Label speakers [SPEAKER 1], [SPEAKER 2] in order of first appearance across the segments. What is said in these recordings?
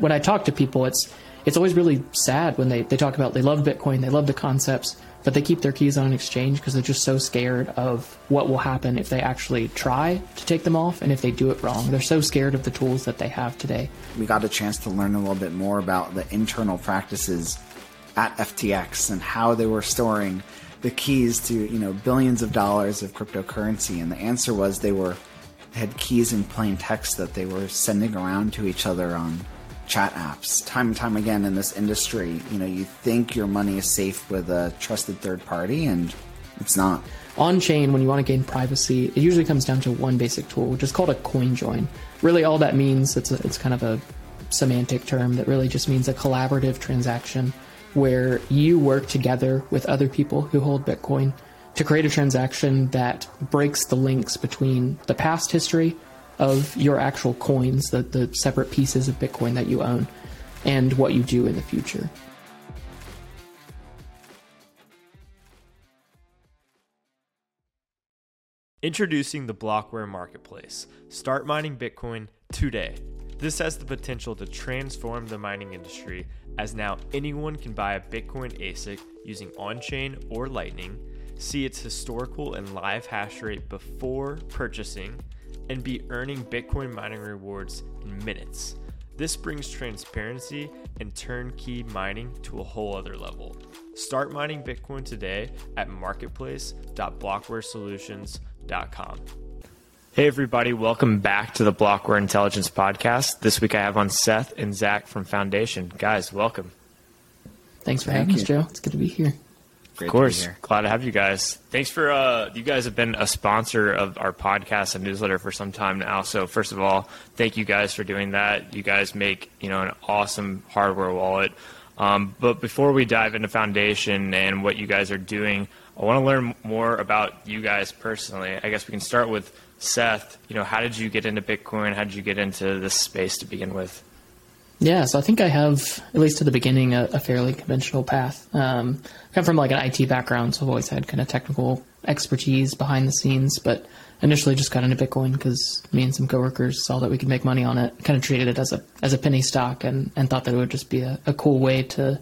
[SPEAKER 1] When I talk to people, it's it's always really sad when they, they talk about they love Bitcoin, they love the concepts, but they keep their keys on an exchange because they're just so scared of what will happen if they actually try to take them off and if they do it wrong. They're so scared of the tools that they have today.
[SPEAKER 2] We got a chance to learn a little bit more about the internal practices at FTX and how they were storing the keys to, you know, billions of dollars of cryptocurrency and the answer was they were had keys in plain text that they were sending around to each other on chat apps. Time and time again in this industry, you know, you think your money is safe with a trusted third party, and it's not.
[SPEAKER 1] On chain, when you want to gain privacy, it usually comes down to one basic tool, which is called a coin join. Really, all that means it's a, it's kind of a semantic term that really just means a collaborative transaction where you work together with other people who hold Bitcoin to create a transaction that breaks the links between the past history of your actual coins, the, the separate pieces of Bitcoin that you own, and what you do in the future.
[SPEAKER 3] Introducing the Blockware Marketplace. Start mining Bitcoin today. This has the potential to transform the mining industry as now anyone can buy a Bitcoin ASIC using on chain or Lightning, see its historical and live hash rate before purchasing, and be earning Bitcoin mining rewards in minutes. This brings transparency and turnkey mining to a whole other level. Start mining Bitcoin today at marketplace.blockwaresolutions.com. Hey, everybody, welcome back to the Blockware Intelligence Podcast. This week I have on Seth and Zach from Foundation. Guys, welcome.
[SPEAKER 1] Thanks for Thank having you. us, Joe. It's good to be here.
[SPEAKER 3] Great of course, glad to have you guys. Thanks for uh, you guys have been a sponsor of our podcast and newsletter for some time now. So first of all, thank you guys for doing that. You guys make you know an awesome hardware wallet. Um, but before we dive into Foundation and what you guys are doing, I want to learn more about you guys personally. I guess we can start with Seth. You know, how did you get into Bitcoin? How did you get into this space to begin with?
[SPEAKER 1] Yeah, so I think I have, at least at the beginning, a, a fairly conventional path. Um, I come from like an IT background, so I've always had kind of technical expertise behind the scenes, but initially just got into Bitcoin because me and some coworkers saw that we could make money on it, kind of treated it as a as a penny stock, and, and thought that it would just be a, a cool way to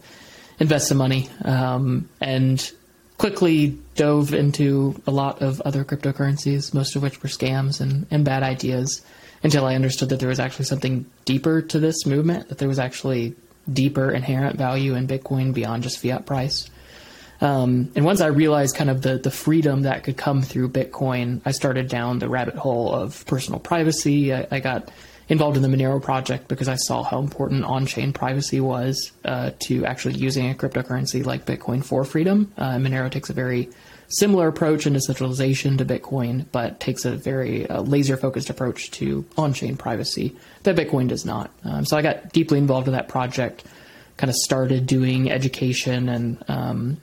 [SPEAKER 1] invest some money. Um, and quickly dove into a lot of other cryptocurrencies, most of which were scams and, and bad ideas until I understood that there was actually something deeper to this movement, that there was actually deeper inherent value in Bitcoin beyond just fiat price. Um, and once I realized kind of the, the freedom that could come through Bitcoin, I started down the rabbit hole of personal privacy. I, I got involved in the Monero project because I saw how important on chain privacy was uh, to actually using a cryptocurrency like Bitcoin for freedom. Uh, Monero takes a very similar approach in decentralization to Bitcoin, but takes a very uh, laser focused approach to on chain privacy that Bitcoin does not. Um, so I got deeply involved in that project, kind of started doing education and um,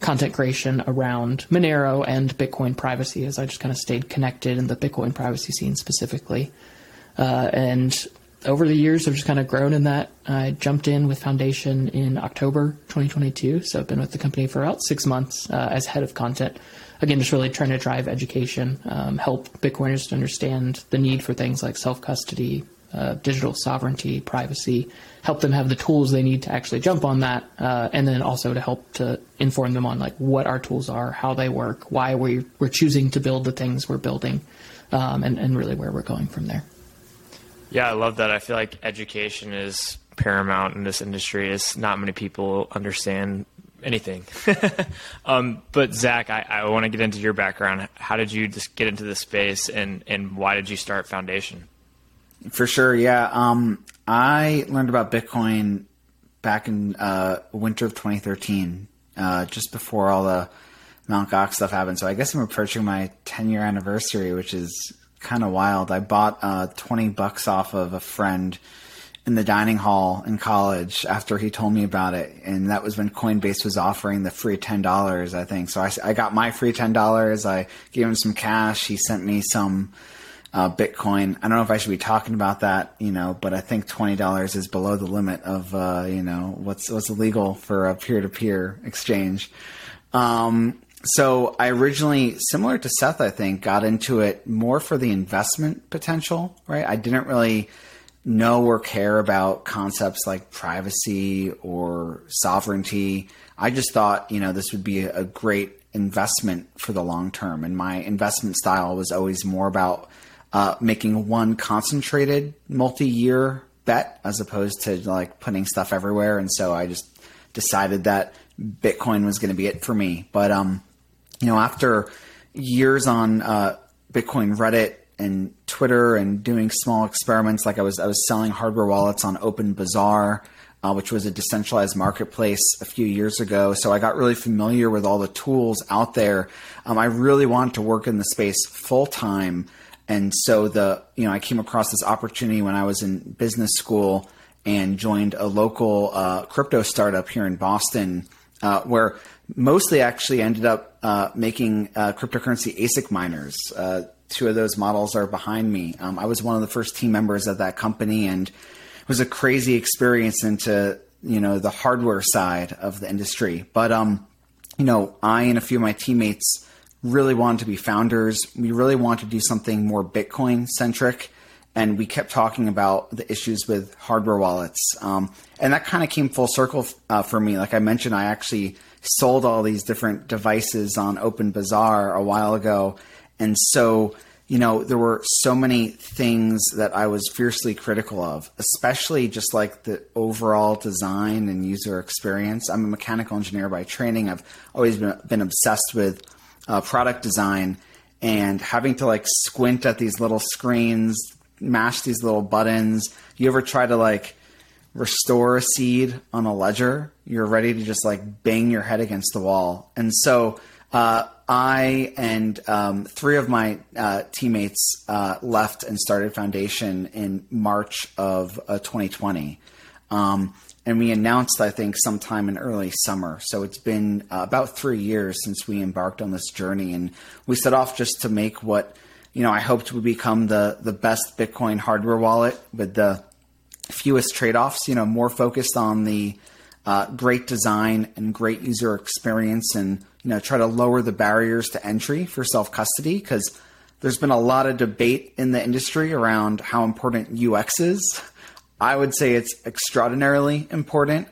[SPEAKER 1] content creation around Monero and Bitcoin privacy as I just kind of stayed connected in the Bitcoin privacy scene specifically. Uh, and over the years, I've just kind of grown in that. I jumped in with Foundation in October 2022, so I've been with the company for about six months uh, as head of content. Again, just really trying to drive education, um, help Bitcoiners to understand the need for things like self custody, uh, digital sovereignty, privacy, help them have the tools they need to actually jump on that, uh, and then also to help to inform them on like what our tools are, how they work, why we, we're choosing to build the things we're building, um, and, and really where we're going from there.
[SPEAKER 3] Yeah, I love that. I feel like education is paramount in this industry. Is not many people understand anything. um, but Zach, I, I want to get into your background. How did you just get into this space, and and why did you start Foundation?
[SPEAKER 2] For sure, yeah. Um, I learned about Bitcoin back in uh, winter of 2013, uh, just before all the Mt. Gox stuff happened. So I guess I'm approaching my 10 year anniversary, which is kind of wild. I bought uh, 20 bucks off of a friend in the dining hall in college after he told me about it. And that was when Coinbase was offering the free $10, I think. So I, I got my free $10. I gave him some cash. He sent me some uh, Bitcoin. I don't know if I should be talking about that, you know, but I think $20 is below the limit of, uh, you know, what's, what's illegal for a peer to peer exchange. Um, so I originally, similar to Seth, I think, got into it more for the investment potential, right? I didn't really know or care about concepts like privacy or sovereignty. I just thought, you know, this would be a great investment for the long term. And my investment style was always more about uh, making one concentrated multi year bet as opposed to like putting stuff everywhere. And so I just decided that Bitcoin was going to be it for me. But, um, you know, after years on uh, Bitcoin Reddit and Twitter and doing small experiments, like I was, I was selling hardware wallets on OpenBazaar uh, which was a decentralized marketplace a few years ago. So I got really familiar with all the tools out there. Um, I really wanted to work in the space full time. And so the you know I came across this opportunity when I was in business school and joined a local uh, crypto startup here in Boston, uh, where mostly actually ended up uh, making uh, cryptocurrency ASIC miners. Uh, two of those models are behind me. Um, I was one of the first team members of that company, and it was a crazy experience into you know the hardware side of the industry. But um, you know, I and a few of my teammates really wanted to be founders. We really wanted to do something more Bitcoin centric, and we kept talking about the issues with hardware wallets. Um, and that kind of came full circle uh, for me. Like I mentioned, I actually sold all these different devices on OpenBazaar a while ago, and so you know, there were so many things that I was fiercely critical of, especially just like the overall design and user experience. I'm a mechanical engineer by training. I've always been, been obsessed with uh, product design and having to like squint at these little screens, mash these little buttons. You ever try to like restore a seed on a ledger? You're ready to just like bang your head against the wall. And so, uh, I and um, three of my uh, teammates uh, left and started Foundation in March of uh, 2020. Um, and we announced, I think, sometime in early summer. So it's been uh, about three years since we embarked on this journey. And we set off just to make what, you know, I hoped would become the, the best Bitcoin hardware wallet with the fewest trade offs, you know, more focused on the uh, great design and great user experience and you know try to lower the barriers to entry for self custody because there's been a lot of debate in the industry around how important UX is. I would say it's extraordinarily important,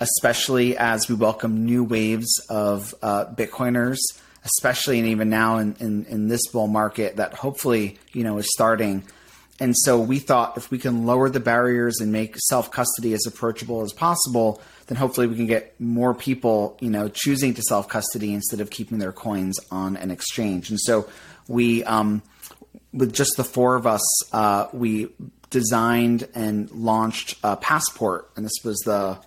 [SPEAKER 2] especially as we welcome new waves of uh, Bitcoiners, especially and even now in, in, in this bull market that hopefully you know is starting. And so we thought if we can lower the barriers and make self custody as approachable as possible, then hopefully we can get more people, you know, choosing to self custody instead of keeping their coins on an exchange. And so we, um, with just the four of us, uh, we designed and launched Passport, and this was the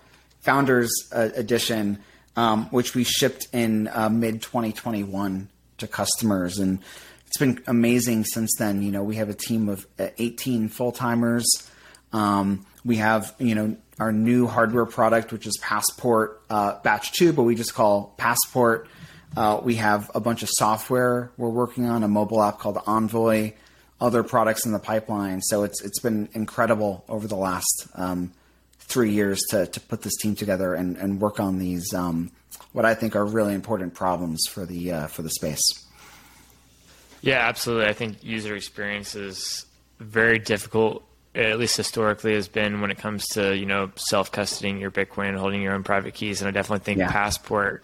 [SPEAKER 2] founders uh, edition, um, which we shipped in uh, mid 2021 to customers, and it's been amazing since then. You know, we have a team of uh, 18 full timers. Um, we have, you know, our new hardware product, which is Passport uh, Batch 2, but we just call Passport. Uh, we have a bunch of software we're working on, a mobile app called Envoy, other products in the pipeline. So it's it's been incredible over the last um, three years to, to put this team together and, and work on these um, what I think are really important problems for the uh, for the space.
[SPEAKER 3] Yeah, absolutely. I think user experience is very difficult at least historically has been when it comes to you know self custodying your Bitcoin and holding your own private keys. And I definitely think yeah. Passport,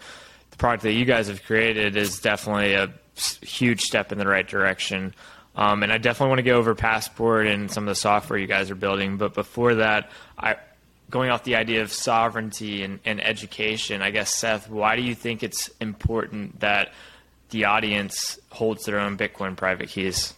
[SPEAKER 3] the product that you guys have created, is definitely a huge step in the right direction. Um, and I definitely want to go over Passport and some of the software you guys are building. But before that, I going off the idea of sovereignty and, and education, I guess Seth, why do you think it's important that the audience holds their own Bitcoin private keys?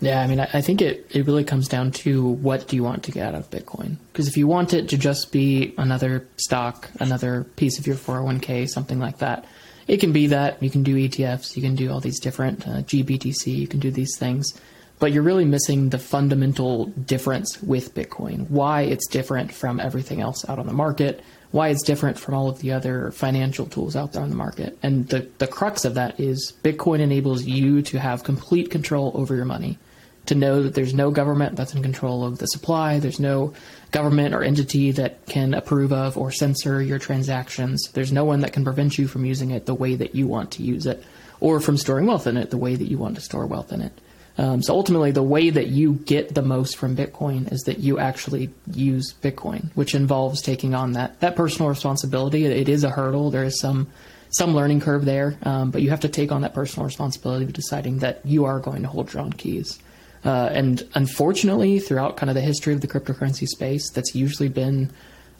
[SPEAKER 1] Yeah, I mean, I think it, it really comes down to what do you want to get out of Bitcoin? Because if you want it to just be another stock, another piece of your 401k, something like that, it can be that. You can do ETFs, you can do all these different uh, GBTC, you can do these things. But you're really missing the fundamental difference with Bitcoin, why it's different from everything else out on the market, why it's different from all of the other financial tools out there on the market. And the, the crux of that is Bitcoin enables you to have complete control over your money to know that there's no government that's in control of the supply. There's no government or entity that can approve of or censor your transactions. There's no one that can prevent you from using it the way that you want to use it or from storing wealth in it the way that you want to store wealth in it. Um, so ultimately, the way that you get the most from Bitcoin is that you actually use Bitcoin, which involves taking on that that personal responsibility. It, it is a hurdle. There is some some learning curve there, um, but you have to take on that personal responsibility of deciding that you are going to hold your own keys. Uh, and unfortunately, throughout kind of the history of the cryptocurrency space, that's usually been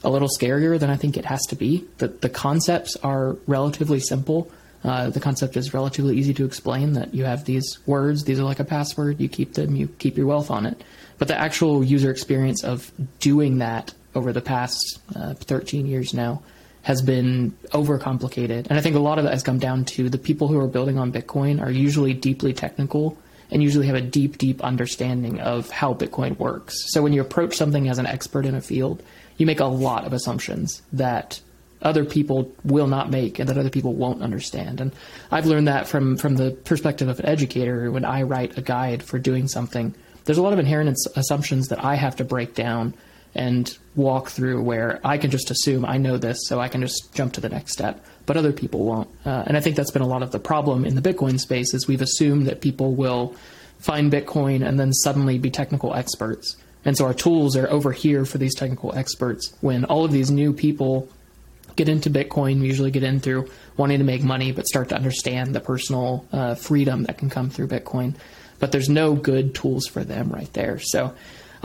[SPEAKER 1] a little scarier than I think it has to be. The, the concepts are relatively simple. Uh, the concept is relatively easy to explain that you have these words, these are like a password, you keep them, you keep your wealth on it. But the actual user experience of doing that over the past uh, 13 years now has been overcomplicated. And I think a lot of that has come down to the people who are building on Bitcoin are usually deeply technical and usually have a deep, deep understanding of how Bitcoin works. So when you approach something as an expert in a field, you make a lot of assumptions that other people will not make and that other people won't understand. And I've learned that from, from the perspective of an educator when I write a guide for doing something. There's a lot of inherent assumptions that I have to break down and walk through where I can just assume I know this, so I can just jump to the next step, but other people won't. Uh, and I think that's been a lot of the problem in the Bitcoin space is we've assumed that people will find Bitcoin and then suddenly be technical experts. And so our tools are over here for these technical experts when all of these new people get into Bitcoin, usually get in through wanting to make money, but start to understand the personal uh, freedom that can come through Bitcoin. But there's no good tools for them right there. So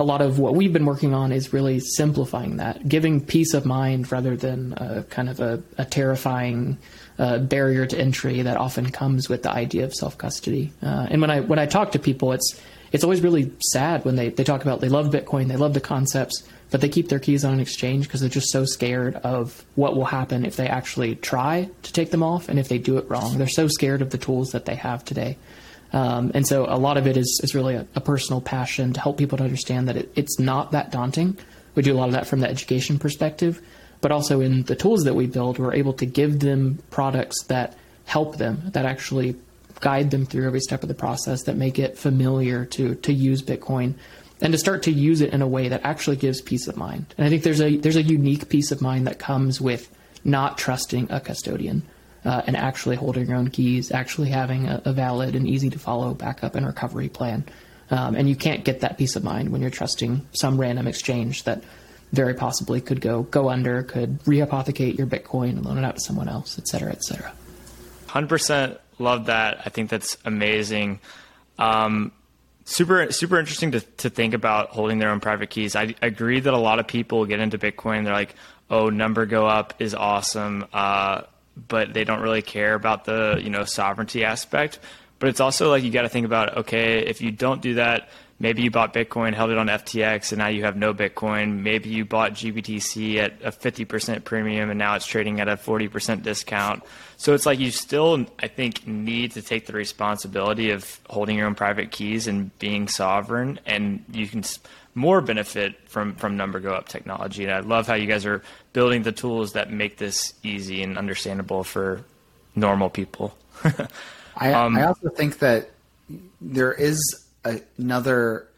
[SPEAKER 1] a lot of what we've been working on is really simplifying that, giving peace of mind rather than kind of a, a terrifying uh, barrier to entry that often comes with the idea of self custody. Uh, and when I when I talk to people, it's it's always really sad when they, they talk about they love Bitcoin, they love the concepts, but they keep their keys on an exchange because they're just so scared of what will happen if they actually try to take them off and if they do it wrong. They're so scared of the tools that they have today. Um, and so a lot of it is, is really a, a, personal passion to help people to understand that it, it's not that daunting. We do a lot of that from the education perspective, but also in the tools that we build, we're able to give them products that help them, that actually guide them through every step of the process that make it familiar to to use Bitcoin and to start to use it in a way that actually gives peace of mind. And I think there's a there's a unique peace of mind that comes with not trusting a custodian uh, and actually holding your own keys, actually having a, a, valid and easy to follow backup and recovery plan. Um, and you can't get that peace of mind when you're trusting some random exchange that very possibly could go go under, could rehypothecate your Bitcoin and loan it out to someone else, et cetera, et cetera.
[SPEAKER 3] Hundred percent love that. I think that's amazing. Um, super super interesting to, to think about holding their own private keys. I, agree that a lot of people get into Bitcoin. They're like, oh, number go up is awesome, uh, but they don't really care about the you know sovereignty aspect. But it's also like you got to think about okay, if you don't do that, maybe you bought Bitcoin, held it on FTX, and now you have no Bitcoin. Maybe you bought GBTC at a 50% premium and now it's trading at a 40% discount. So it's like you still, I think, need to take the responsibility of holding your own private keys and being sovereign, and you can more benefit from from number go up technology. And I love how you guys are building the tools that make this easy and understandable for normal people.
[SPEAKER 2] I, um, I also think that there is another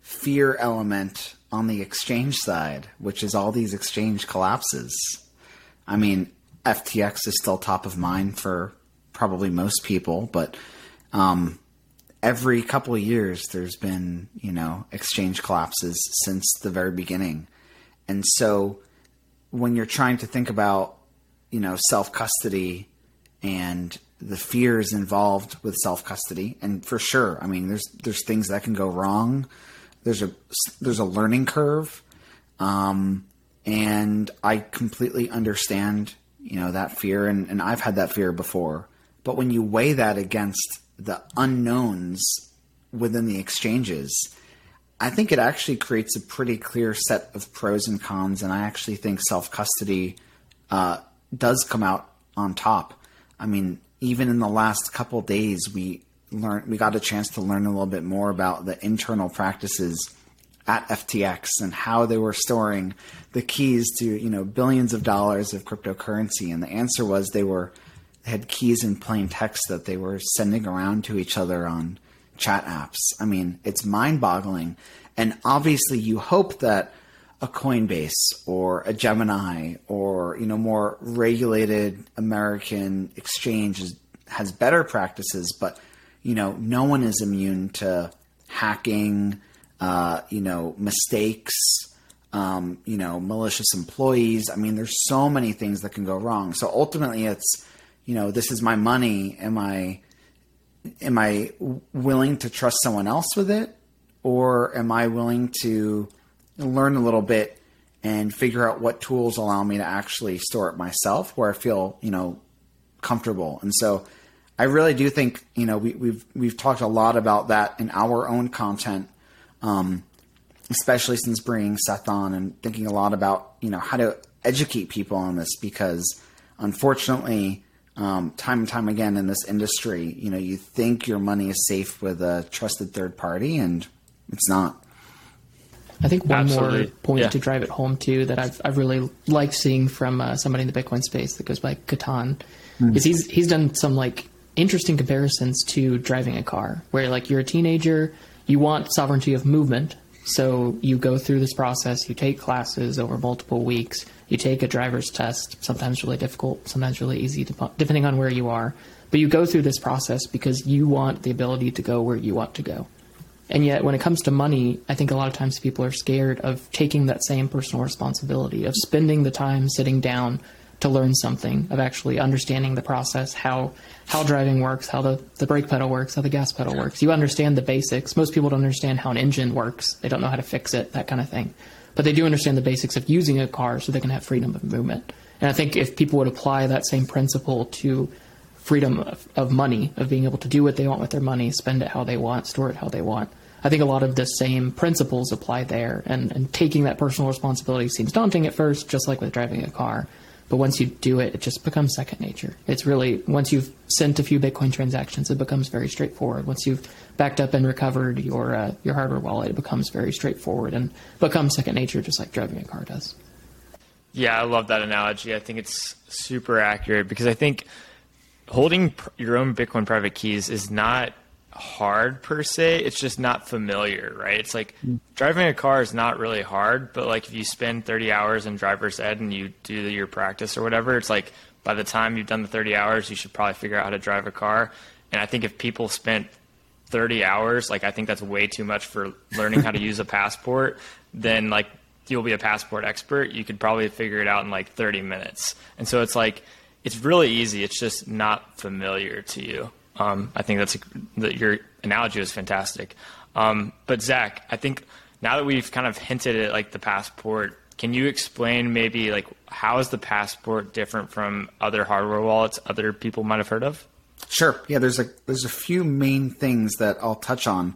[SPEAKER 2] fear element on the exchange side, which is all these exchange collapses. I mean, FTX is still top of mind for probably most people, but um, every couple of years there's been, you know, exchange collapses since the very beginning. And so when you're trying to think about, you know, self custody and the fears involved with self custody, and for sure, I mean, there's there's things that can go wrong. There's a there's a learning curve, um, and I completely understand you know that fear, and, and I've had that fear before. But when you weigh that against the unknowns within the exchanges, I think it actually creates a pretty clear set of pros and cons, and I actually think self custody uh, does come out on top. I mean, even in the last couple days, we learned we got a chance to learn a little bit more about the internal practices at FTX and how they were storing the keys to you know billions of dollars of cryptocurrency. And the answer was they were they had keys in plain text that they were sending around to each other on chat apps. I mean, it's mind-boggling. And obviously, you hope that a Coinbase or a Gemini or you know more regulated American exchange has better practices, but you know no one is immune to hacking, uh, you know, mistakes, um, you know, malicious employees. I mean, there's so many things that can go wrong. So ultimately, it's you know, this is my money. Am I am I willing to trust someone else with it, or am I willing to learn a little bit and figure out what tools allow me to actually store it myself, where I feel you know comfortable? And so, I really do think you know we, we've we've talked a lot about that in our own content. Um, especially since bringing Seth on and thinking a lot about you know how to educate people on this because unfortunately um, time and time again in this industry, you know, you think your money is safe with a trusted third party, and it's not.
[SPEAKER 1] I think one
[SPEAKER 3] Absolutely.
[SPEAKER 1] more point
[SPEAKER 3] Yeah.
[SPEAKER 1] to drive it home too that I've I've really liked seeing from uh, somebody in the Bitcoin space that goes by Katan is he's he's done some like interesting comparisons to driving a car where like you're a teenager you want sovereignty of movement so you go through this process you take classes over multiple weeks you take a driver's test sometimes really difficult sometimes really easy depending on where you are but you go through this process because you want the ability to go where you want to go and yet, when it comes to money, I think a lot of times people are scared of taking that same personal responsibility, of spending the time sitting down to learn something, of actually understanding the process, how how driving works, how the, the brake pedal works, how the gas pedal works. You understand the basics. Most people don't understand how an engine works. They don't know how to fix it, that kind of thing. But they do understand the basics of using a car so they can have freedom of movement. And I think if people would apply that same principle to freedom of, of money, of being able to do what they want with their money, spend it how they want, store it how they want. I think a lot of the same principles apply there, and, and taking that personal responsibility seems daunting at first, just like with driving a car. But once you do it, it just becomes second nature. It's really, once you've sent a few Bitcoin transactions, it becomes very straightforward. Once you've backed up and recovered your, uh, your hardware wallet, it becomes very straightforward and becomes second nature, just like driving a car does.
[SPEAKER 3] Yeah, I love that analogy. I think it's super accurate because I think holding your own Bitcoin private keys is not hard per se. It's just not familiar, right? It's like hmm. driving a car is not really hard, but like if you spend 30 hours in driver's ed and you do your practice or whatever, it's like by the time you've done the 30 hours, you should probably figure out how to drive a car. And I think if people spent 30 hours, like I think that's way too much for learning how to use a passport, then like you'll be a passport expert. You could probably figure it out in like 30 minutes. And so it's like, it's really easy. It's just not familiar to you. Um, I think that's that your analogy was fantastic. Um, but Zach, I think now that we've kind of hinted at like the passport, can you explain maybe like how is the passport different from other hardware wallets other people might have heard of?
[SPEAKER 2] Sure. Yeah, there's a there's a few main things that I'll touch on.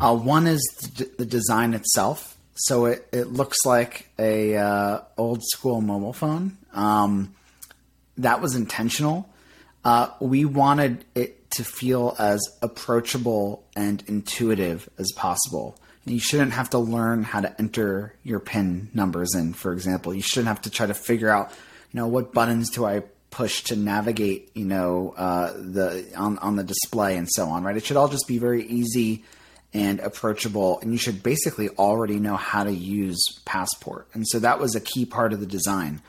[SPEAKER 2] Uh, one is the, d- the design itself. So it, it looks like a uh, old school mobile phone. Um, that was intentional. Uh, we wanted it to feel as approachable and intuitive as possible. You shouldn't have to learn how to enter your PIN numbers in, for example. You shouldn't have to try to figure out, you know, what buttons do I push to navigate, you know, uh, the on on the display and so on. Right? It should all just be very easy and approachable, and you should basically already know how to use Passport. And so that was a key part of the design.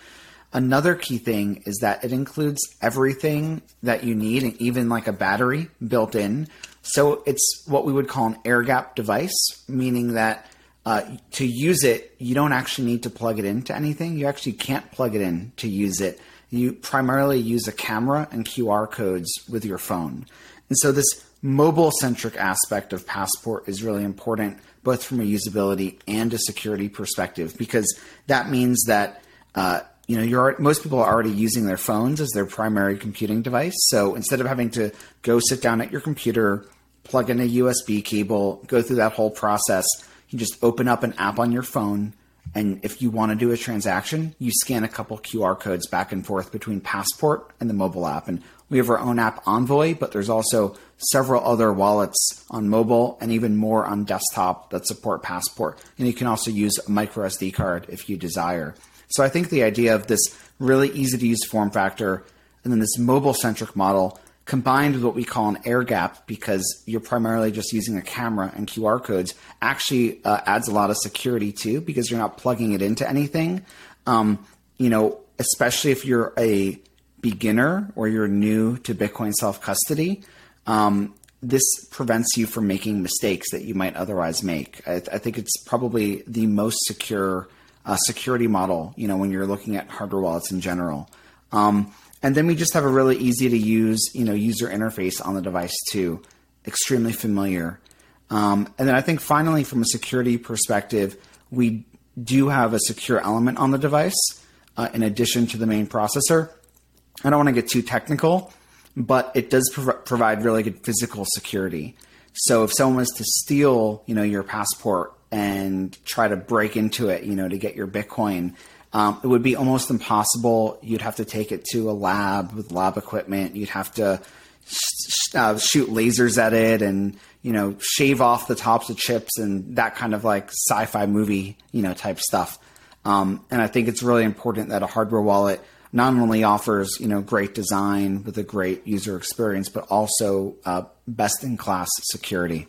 [SPEAKER 2] Another key thing is that it includes everything that you need, and even like a battery built in. So it's what we would call an air gap device, meaning that uh, to use it, you don't actually need to plug it into anything. You actually can't plug it in to use it. You primarily use a camera and QR codes with your phone. And so this mobile centric aspect of Passport is really important, both from a usability and a security perspective, because that means that uh, you know you're most people are already using their phones as their primary computing device. So instead of having to go sit down at your computer, plug in a USB cable, go through that whole process, you just open up an app on your phone. And if you want to do a transaction, you scan a couple QR codes back and forth between Passport and the mobile app. And we have our own app, Envoy, but there's also several other wallets on mobile and even more on desktop that support Passport. And you can also use a micro SD card if you desire. So I think the idea of this really easy to use form factor and then this mobile centric model combined with what we call an air gap because you're primarily just using a camera and QR codes actually uh, adds a lot of security too because you're not plugging it into anything. Um, you know, especially if you're a beginner or you're new to Bitcoin self custody, um, this prevents you from making mistakes that you might otherwise make. I, I think it's probably the most secure uh, security model, you know, when you're looking at hardware wallets in general. Um, and then we just have a really easy to use, you know, user interface on the device too. Extremely familiar. Um, and then I think finally, from a security perspective, we do have a secure element on the device uh, in addition to the main processor. I don't want to get too technical, but it does prov- provide really good physical security. So if someone was to steal, you know, your passport and try to break into it, you know, to get your Bitcoin, um, it would be almost impossible. You'd have to take it to a lab with lab equipment. You'd have to sh- uh, shoot lasers at it and you know shave off the tops of chips and that kind of like sci-fi movie you know type stuff. Um, and I think it's really important that a hardware wallet not only offers you know great design with a great user experience, but also uh, best in class security.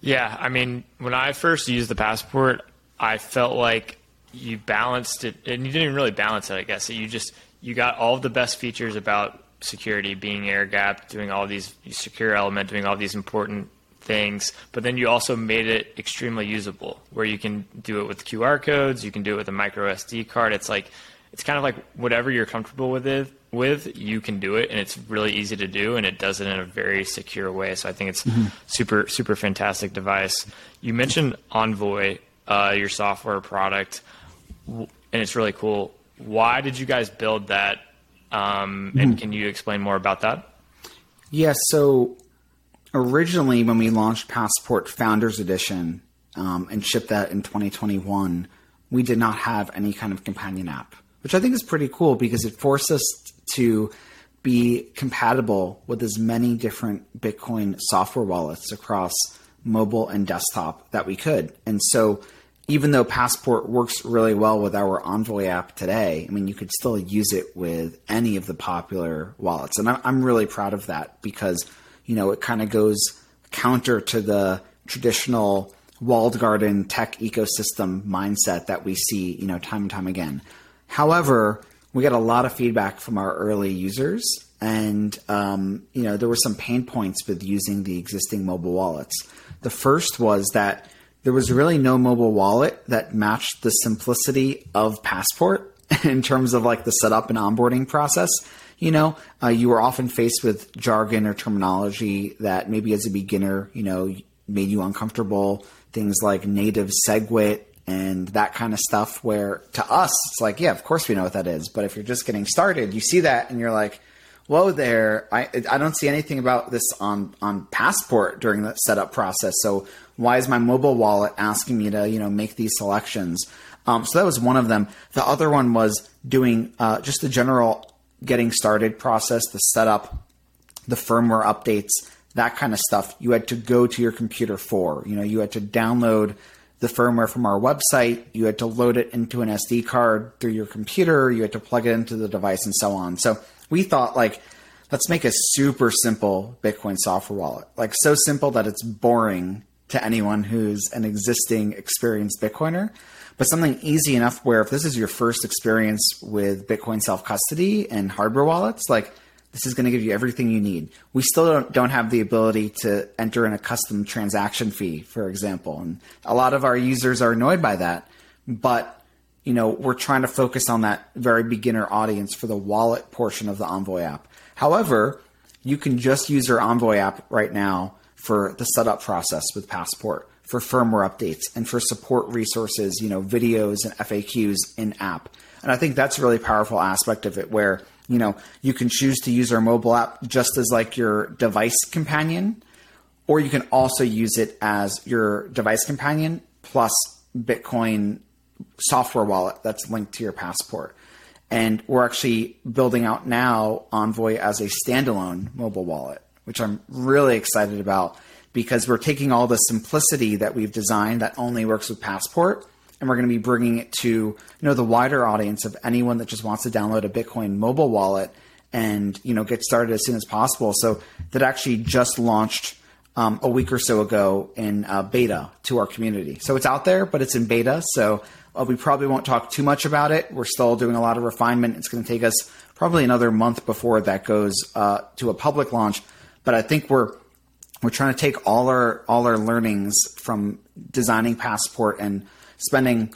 [SPEAKER 3] Yeah, I mean, when I first used the passport, I felt like you balanced it, and you didn't even really balance it. I guess you just you got all the best features about security, being air gap, doing all these secure element, doing all these important things, but then you also made it extremely usable, where you can do it with QR codes, you can do it with a micro SD card. It's like it's kind of like whatever you're comfortable with it with you can do it and it's really easy to do and it does it in a very secure way. So i think it's mm-hmm. super super fantastic device. You mentioned envoy uh, your software product and it's really cool. Why did you guys build that? Um, and mm-hmm. can you explain more about that?
[SPEAKER 2] Yeah so originally when we launched passport founders edition um, and shipped that in 2021 we did not have any kind of companion app which I think is pretty cool because it forced us to be compatible with as many different Bitcoin software wallets across mobile and desktop that we could. And so, even though Passport works really well with our Envoy app today, I mean, you could still use it with any of the popular wallets. And I'm really proud of that because, you know, it kind of goes counter to the traditional walled garden tech ecosystem mindset that we see, you know, time and time again. However, we got a lot of feedback from our early users, and um, you know there were some pain points with using the existing mobile wallets. The first was that there was really no mobile wallet that matched the simplicity of Passport in terms of like the setup and onboarding process. You know, uh, you were often faced with jargon or terminology that maybe as a beginner, you know, made you uncomfortable. Things like native SegWit and that kind of stuff where to us it's like yeah of course we know what that is. But if you're just getting started you see that and you're like whoa there i i don't see anything about this on on passport during the setup process. So why is my mobile wallet asking me to you know make these selections? Um, so that was one of them. The other one was doing uh, just the general getting started process the setup the firmware updates that kind of stuff. You had to go to your computer for you know you had to download the firmware from our website. You had to load it into an SD card through your computer. You had to plug it into the device and so on. So we thought like, let's make a super simple Bitcoin software wallet. Like so simple that it's boring to anyone who's an existing experienced Bitcoiner, but something easy enough where if this is your first experience with Bitcoin self custody and hardware wallets, like this is going to give you everything you need. We still don't, don't have the ability to enter in a custom transaction fee, for example. And a lot of our users are annoyed by that. But you know, we're trying to focus on that very beginner audience for the wallet portion of the Envoy app. However, you can just use your Envoy app right now for the setup process with Passport, for firmware updates, and for support resources, you know, videos and FAQs in app. And I think that's a really powerful aspect of it where you know, you can choose to use our mobile app just as like your device companion, or you can also use it as your device companion plus Bitcoin software wallet that's linked to your passport. And we're actually building out now Envoy as a standalone mobile wallet, which I'm really excited about because we're taking all the simplicity that we've designed that only works with Passport and we're going to be bringing it to you know the wider audience of anyone that just wants to download a Bitcoin mobile wallet and you know get started as soon as possible. So that actually just launched um, a week or so ago in uh, beta to our community. So it's out there, but it's in beta. So uh, we probably won't talk too much about it. We're still doing a lot of refinement. It's going to take us probably another month before that goes uh, to a public launch. but I think we're we're trying to take all our all our learnings from designing Passport and spending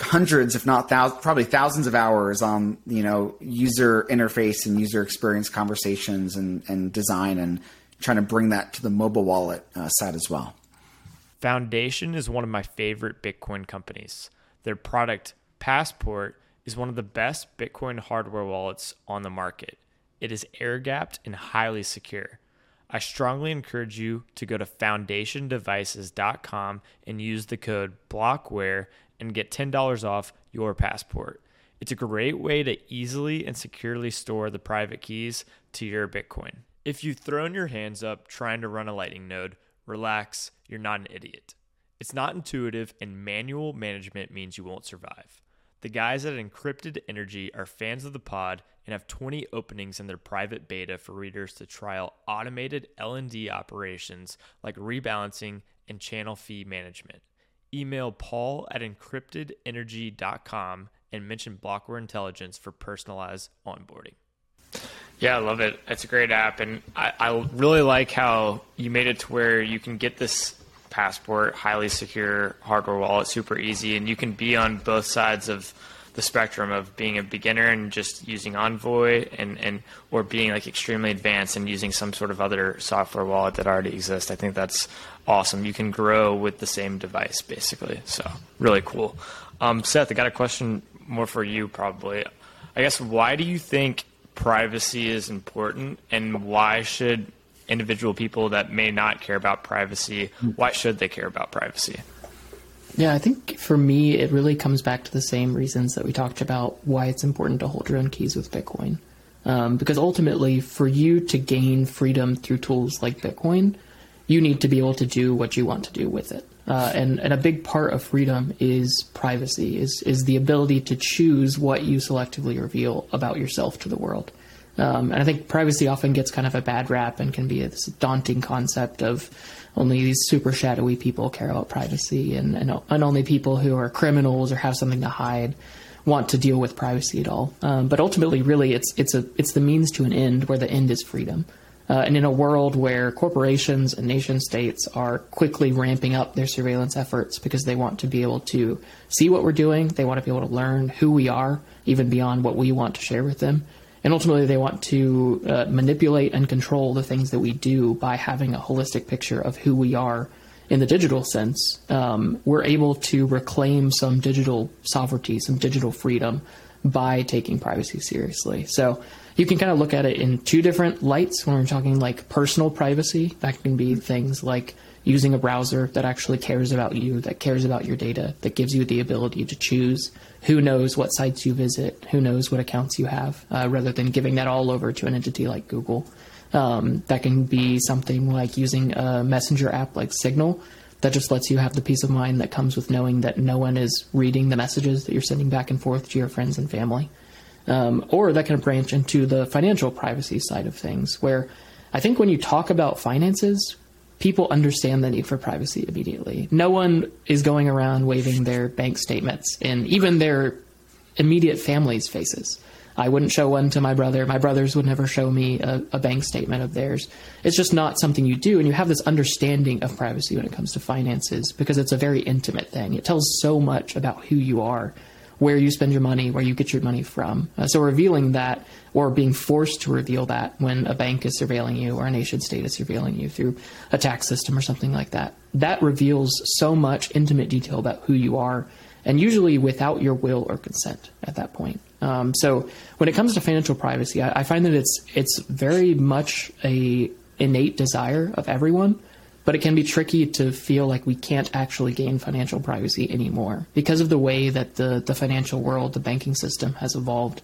[SPEAKER 2] hundreds, if not thousands, probably thousands of hours on you know user interface and user experience conversations and, and design and trying to bring that to the mobile wallet uh, side as well.
[SPEAKER 3] Foundation is one of my favorite Bitcoin companies. Their product Passport is one of the best Bitcoin hardware wallets on the market. It is air gapped and highly secure. I strongly encourage you to go to foundationdevices.com and use the code BLOCKWARE and get $10 off your passport. It's a great way to easily and securely store the private keys to your Bitcoin. If you've thrown your hands up trying to run a Lightning node, relax, you're not an idiot. It's not intuitive, and manual management means you won't survive. The guys at Encrypted Energy are fans of the pod and have 20 openings in their private beta for readers to trial automated LND operations like rebalancing and channel fee management email paul at encryptedenergy.com and mention Blockware Intelligence for personalized onboarding. Yeah, I love it. It's a great app. And I, I really like how you made it to where you can get this passport, highly secure hardware wallet, super easy, and you can be on both sides of the spectrum of being a beginner and just using Envoy and, and or being like extremely advanced and using some sort of other software wallet that already exists. I think that's awesome. You can grow with the same device basically. So really cool. Um, Seth, I got a question more for you probably. I guess why do you think privacy is important and why should individual people that may not care about privacy, why should they care about privacy?
[SPEAKER 1] Yeah, I think for me, it really comes back to the same reasons that we talked about why it's important to hold your own keys with Bitcoin. Um, because ultimately, for you to gain freedom through tools like Bitcoin, you need to be able to do what you want to do with it. Uh, and, and a big part of freedom is privacy, is, is the ability to choose what you selectively reveal about yourself to the world. Um, and I think privacy often gets kind of a bad rap and can be this daunting concept of only these super shadowy people care about privacy, and, and, and only people who are criminals or have something to hide want to deal with privacy at all. Um, but ultimately, really, it's it's a it's the means to an end, where the end is freedom. Uh, and in a world where corporations and nation states are quickly ramping up their surveillance efforts because they want to be able to see what we're doing, they want to be able to learn who we are, even beyond what we want to share with them, and ultimately, they want to uh, manipulate and control the things that we do by having a holistic picture of who we are in the digital sense. Um, we're able to reclaim some digital sovereignty, some digital freedom by taking privacy seriously. So you can kind of look at it in two different lights when we're talking like personal privacy. That can be things like using a browser that actually cares about you, that cares about your data, that gives you the ability to choose who knows what sites you visit, who knows what accounts you have, uh, rather than giving that all over to an entity like Google. Um, that can be something like using a messenger app like Signal that just lets you have the peace of mind that comes with knowing that no one is reading the messages that you're sending back and forth to your friends and family. Um, or that can branch into the financial privacy side of things, where I think when you talk about finances, people understand the need for privacy immediately. No one is going around waving their bank statements in even their immediate family's faces. I wouldn't show one to my brother. My brothers would never show me a, a, bank statement of theirs. It's just not something you do. And you have this understanding of privacy when it comes to finances because it's a very intimate thing. It tells so much about who you are where you spend your money, where you get your money from. Uh, so revealing that or being forced to reveal that when a bank is surveilling you or a nation state is surveilling you through a tax system or something like that, that reveals so much intimate detail about who you are and usually without your will or consent at that point. Um, so when it comes to financial privacy, I, I find that it's it's very much a innate desire of everyone but it can be tricky to feel like we can't actually gain financial privacy anymore because of the way that the, the financial world, the banking system has evolved.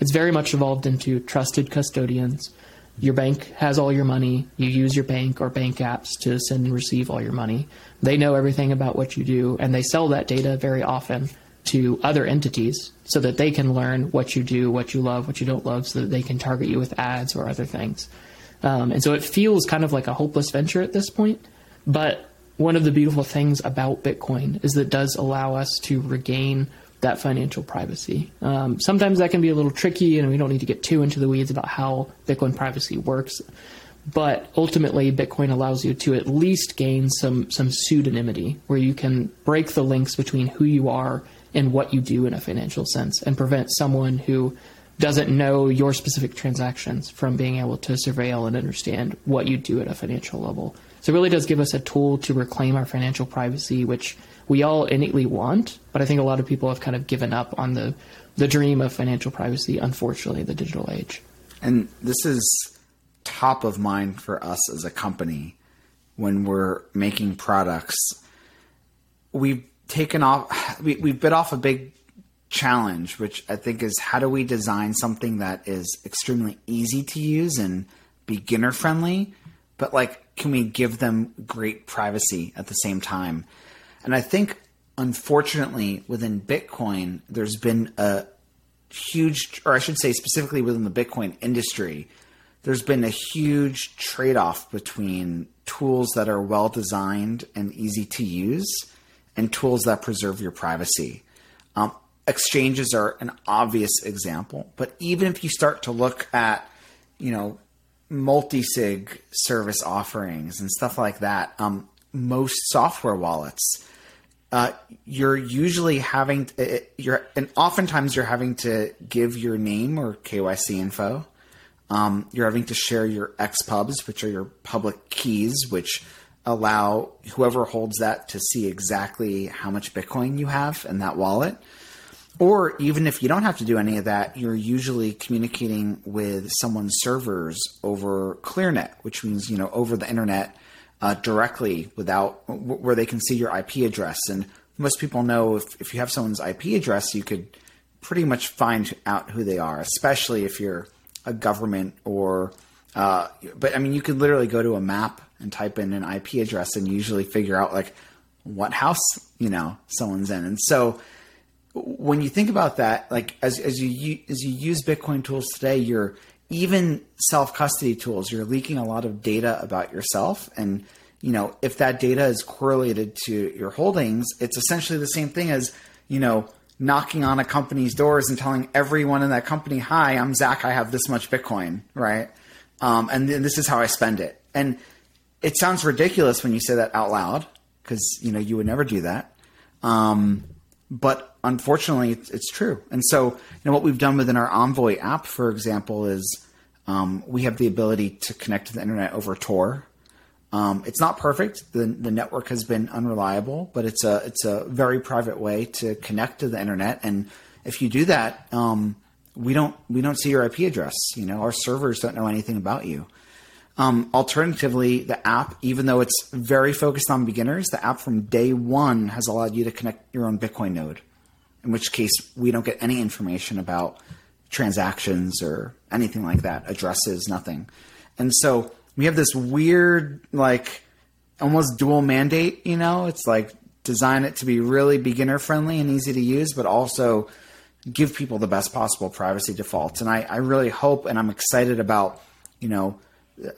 [SPEAKER 1] It's very much evolved into trusted custodians. Your bank has all your money. You use your bank or bank apps to send and receive all your money. They know everything about what you do, and they sell that data very often to other entities so that they can learn what you do, what you love, what you don't love, so that they can target you with ads or other things. Um, and so it feels kind of like a hopeless venture at this point. But one of the beautiful things about Bitcoin is that it does allow us to regain that financial privacy. Um, sometimes that can be a little tricky, and we don't need to get too into the weeds about how Bitcoin privacy works. but ultimately Bitcoin allows you to at least gain some some pseudonymity where you can break the links between who you are and what you do in a financial sense and prevent someone who doesn't know your specific transactions from being able to surveil and understand what you do at a financial level. So it really does give us a tool to reclaim our financial privacy, which we all innately want, but I think a lot of people have kind of given up on the the dream of financial privacy, unfortunately, the digital age.
[SPEAKER 2] And this is top of mind for us as a company when we're making products. We've taken off, we, we bit off a big challenge, which I think is how do we design something that is extremely easy to use and beginner friendly, but like, can we give them great privacy at the same time? And I think, unfortunately, within Bitcoin, there's been a huge, or I should say, specifically within the Bitcoin industry, there's been a huge trade off between tools that are well designed and easy to use and tools that preserve your privacy. Um, exchanges are an obvious example, but even if you start to look at, you know, multi-sig service offerings and stuff like that, um, most software wallets, uh, you're usually having to, uh, you're and oftentimes you're having to give your name or KYC info. Um, you're having to share your XPubs, which are your public keys, which allow whoever holds that to see exactly how much Bitcoin you have in that wallet. Or even if you don't have to do any of that, you're usually communicating with someone's servers over ClearNet, which means, you know, over the internet uh, directly without where they can see your IP address. And most people know if, if you have someone's IP address, you could pretty much find out who they are, especially if you're a government or, uh, but I mean, you could literally go to a map and type in an IP address and usually figure out like what house, you know, someone's in. And so, when you think about that, like as as you as you use Bitcoin tools today, you're even self custody tools. You're leaking a lot of data about yourself, and you know if that data is correlated to your holdings, it's essentially the same thing as you know knocking on a company's doors and telling everyone in that company, "Hi, I'm Zach. I have this much Bitcoin, right? Um, and this is how I spend it." And it sounds ridiculous when you say that out loud because you know you would never do that. Um, but unfortunately, it's, it's, true. And so, you know, what we've done within our Envoy app, for example, is um, we have the ability to connect to the internet over Tor. Um, it's not perfect. The, the network has been unreliable, but it's a it's a very private way to connect to the internet. And if you do that, um, we don't we don't see your IP address. You know, our servers don't know anything about you. Um, alternatively, the app, even though it's very focused on beginners, the app from day one has allowed you to connect your own Bitcoin node. In which case, we don't get any information about transactions or anything like that, addresses, nothing. And so we have this weird, like, almost dual mandate. You know, it's like design it to be really beginner friendly and easy to use, but also give people the best possible privacy defaults. And I, I really hope and I'm excited about, you know,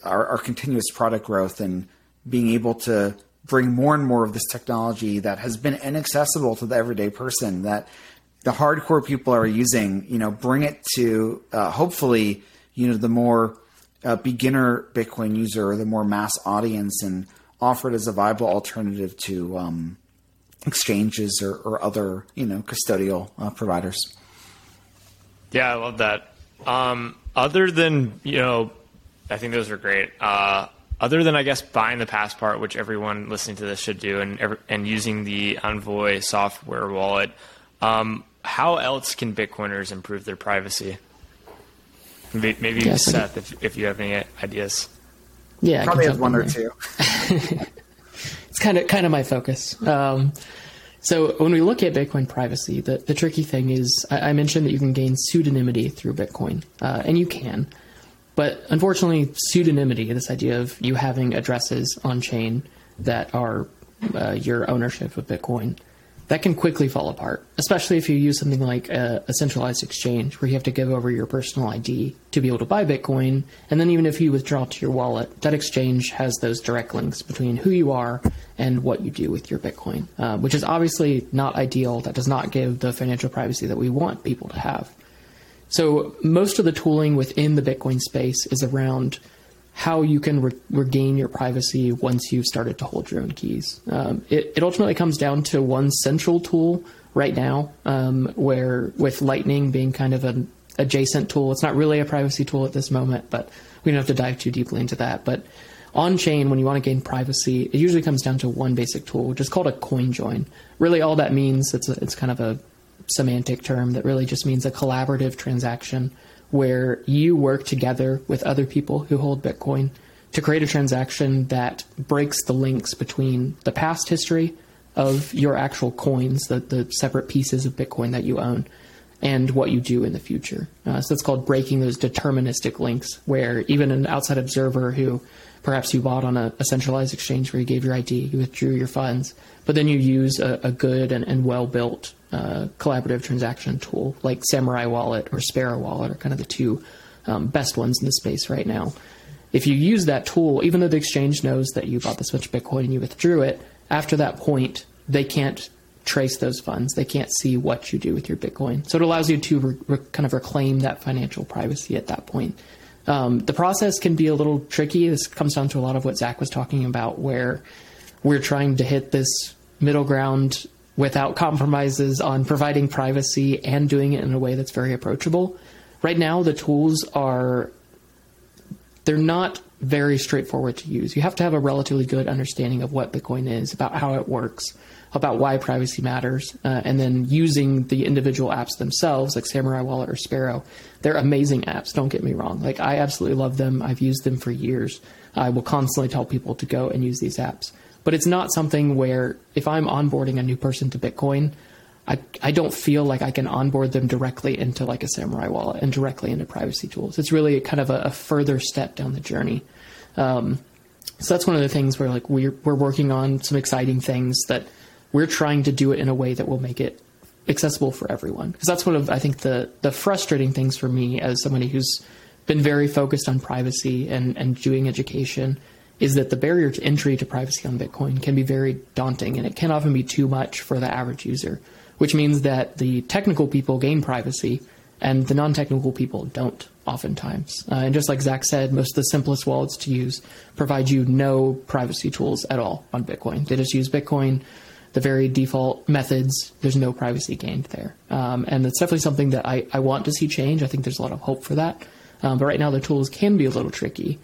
[SPEAKER 2] our, our continuous product growth and being able to bring more and more of this technology that has been inaccessible to the everyday person that the hardcore people are using, you know, bring it to uh, hopefully, you know, the more uh, beginner Bitcoin user or the more mass audience and offer it as a viable alternative to um, exchanges or, or, other, you know, custodial uh, providers.
[SPEAKER 3] Yeah, I love that. Um, other than, you know, I think those were great. Uh, other than I guess buying the passport, which everyone listening to this should do, and and using the Envoy software wallet, um, how else can Bitcoiners improve their privacy? Maybe, maybe yeah, Seth, if, if you have any ideas.
[SPEAKER 1] Yeah,
[SPEAKER 2] probably have one or two.
[SPEAKER 1] it's kind of kind of my focus. Um, so when we look at Bitcoin privacy, the, the tricky thing is I, I mentioned that you can gain pseudonymity through Bitcoin, uh, and you can. But unfortunately, pseudonymity, this idea of you having addresses on chain that are uh, your ownership of Bitcoin, that can quickly fall apart, especially if you use something like a, a, centralized exchange where you have to give over your personal ID to be able to buy Bitcoin. And then even if you withdraw to your wallet, that exchange has those direct links between who you are and what you do with your Bitcoin, uh, which is obviously not ideal. That does not give the financial privacy that we want people to have. So most of the tooling within the Bitcoin space is around how you can re- regain your privacy once you've started to hold your own keys. Um, it, it, ultimately comes down to one central tool right now, um, where with Lightning being kind of an adjacent tool, it's not really a privacy tool at this moment, but we don't have to dive too deeply into that. But on chain, when you want to gain privacy, it usually comes down to one basic tool, which is called a coin join. Really, all that means it's a, it's kind of a semantic term that really just means a collaborative transaction where you work together with other people who hold Bitcoin to create a transaction that breaks the links between the past history of your actual coins, the, the separate pieces of Bitcoin that you own, and what you do in the future. Uh, so it's called breaking those deterministic links, where even an outside observer who perhaps you bought on a, a centralized exchange where you gave your ID, you withdrew your funds, but then you use a, a good and, and well built uh, collaborative transaction tool like Samurai Wallet or Sparrow Wallet are kind of the two um, best ones in the space right now. If you use that tool, even though the exchange knows that you bought this much Bitcoin and you withdrew it, after that point, they can't trace those funds. They can't see what you do with your Bitcoin. So it allows you to re- re- kind of reclaim that financial privacy at that point. Um, the process can be a little tricky. This comes down to a lot of what Zach was talking about, where we're trying to hit this middle ground without compromises on providing privacy and doing it in a way that's very approachable. Right now, the tools are they're not very straightforward to use. You have to have a relatively good understanding of what Bitcoin is, about how it works, about why privacy matters, uh, and then using the individual apps themselves, like Samurai Wallet or Sparrow. They're amazing apps. Don't get me wrong. Like I absolutely love them. I've used them for years. I will constantly tell people to go and use these apps. But it's not something where if I'm onboarding a new person to Bitcoin, I, I don't feel like I can onboard them directly into like a Samurai wallet and directly into privacy tools. It's really kind of a, a further step down the journey. Um, so that's one of the things where like we're we're working on some exciting things that we're trying to do it in a way that will make it accessible for everyone. Because that's one of I think the the frustrating things for me as somebody who's been very focused on privacy and and doing education is that the barrier to entry to privacy on Bitcoin can be very daunting and it can often be too much for the average user, which means that the technical people gain privacy and the non technical people don't oftentimes. Uh, and just like Zach said, most of the simplest wallets to use provide you no privacy tools at all on Bitcoin. They just use Bitcoin, the very default methods. There's no privacy gained there. Um, and that's definitely something that I, I want to see change. I think there's a lot of hope for that. Um, but right now, the tools can be a little tricky.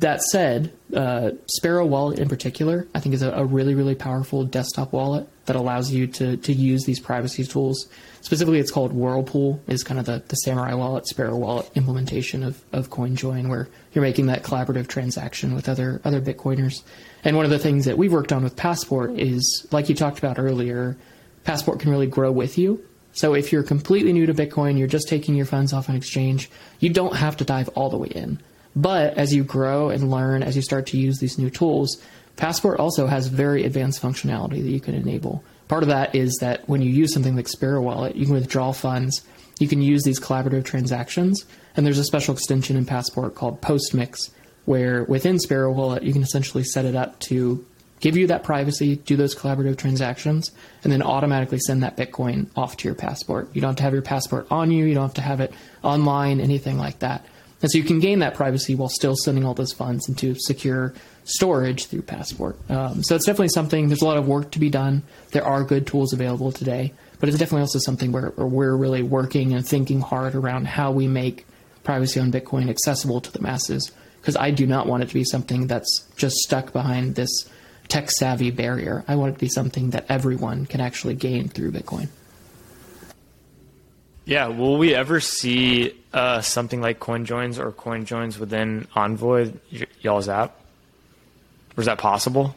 [SPEAKER 1] That said, uh, Sparrow Wallet in particular, I think is a, a, really, really powerful desktop wallet that allows you to, to use these privacy tools. Specifically, it's called Whirlpool, is kind of the, the Samurai Wallet, Sparrow Wallet implementation of, of CoinJoin, where you're making that collaborative transaction with other, other Bitcoiners. And one of the things that we've worked on with Passport is, like you talked about earlier, Passport can really grow with you. So if you're completely new to Bitcoin, you're just taking your funds off an exchange, you don't have to dive all the way in. But as you grow and learn, as you start to use these new tools, Passport also has very advanced functionality that you can enable. Part of that is that when you use something like Sparrow Wallet, you can withdraw funds, you can use these collaborative transactions, and there's a special extension in Passport called Postmix, where within Sparrow Wallet, you can essentially set it up to give you that privacy, do those collaborative transactions, and then automatically send that Bitcoin off to your passport. You don't have to have your passport on you, you don't have to have it online, anything like that. And so you can gain that privacy while still sending all those funds into secure storage through Passport. Um, so it's definitely something, there's a lot of work to be done. There are good tools available today, but it's definitely also something where, where we're really working and thinking hard around how we make privacy on Bitcoin accessible to the masses. Because I do not want it to be something that's just stuck behind this tech savvy barrier. I want it to be something that everyone can actually gain through Bitcoin.
[SPEAKER 3] Yeah, will we ever see uh, something like coin joins or coin joins within Envoy, y- y'all's app? Or is that possible?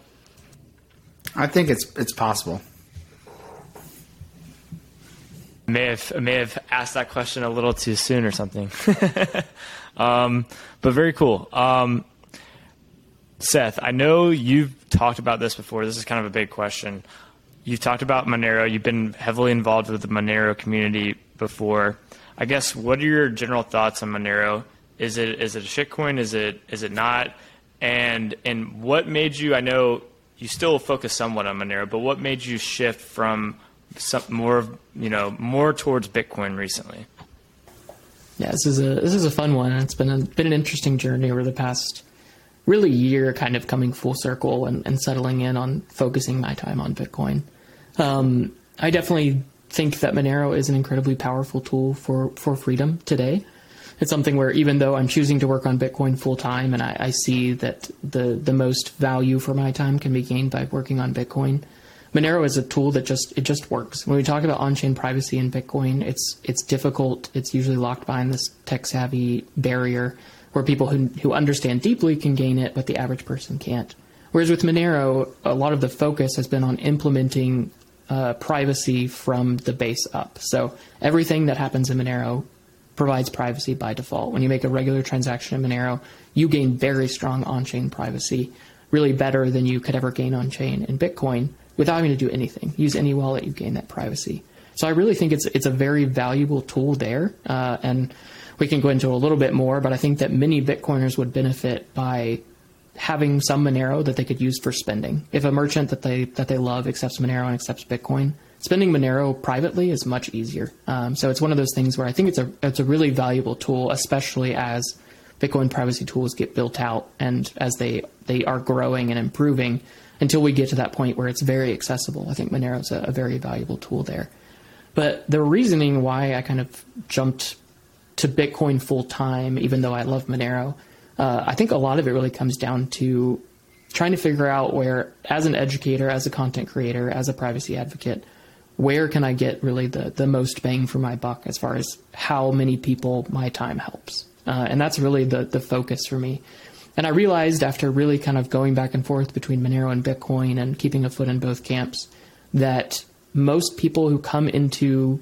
[SPEAKER 2] I think it's it's possible.
[SPEAKER 3] May have may have asked that question a little too soon or something. um, but very cool. Um, Seth, I know you've talked about this before. This is kind of a big question. You've talked about Monero. You've been heavily involved with the Monero community before. I guess what are your general thoughts on Monero? Is it is it a shitcoin? Is it is it not? And and what made you? I know you still focus somewhat on Monero, but what made you shift from some more you know more towards Bitcoin recently?
[SPEAKER 1] Yeah, this is a this is a fun one. It's been a, been an interesting journey over the past really year, kind of coming full circle and, and settling in on focusing my time on Bitcoin. Um, I definitely think that Monero is an incredibly powerful tool for for freedom today. It's something where even though I'm choosing to work on Bitcoin full time, and I, I see that the the most value for my time can be gained by working on Bitcoin Monero is a tool that just it just works. When we talk about on-chain privacy in Bitcoin, it's it's difficult. It's usually locked behind this tech-savvy barrier where people who who understand deeply can gain it, but the average person can't. Whereas with Monero, a lot of the focus has been on implementing uh, privacy from the base up. So everything that happens in Monero provides privacy by default. When you make a regular transaction in Monero, you gain very strong on-chain privacy, really better than you could ever gain on-chain in Bitcoin without having to do anything. Use any wallet, you gain that privacy. So I really think it's it's a very valuable tool there, uh, and we can go into a little bit more. But I think that many Bitcoiners would benefit by having some Monero that they could use for spending. If a merchant that they that they love accepts Monero and accepts Bitcoin, spending Monero privately is much easier. Um, so it's one of those things where I think it's a it's a really valuable tool, especially as Bitcoin privacy tools get built out and as they they are growing and improving until we get to that point where it's very accessible. I think Monero is a, a very valuable tool there. But the reasoning why I kind of jumped to Bitcoin full time, even though I love Monero, uh, I think a lot of it really comes down to trying to figure out where, as an educator, as a content creator, as a privacy advocate, where can I get really the, the most bang for my buck as far as how many people my time helps? Uh, and that's really the, the focus for me. And I realized after really kind of going back and forth between Monero and Bitcoin and keeping a foot in both camps that most people who come into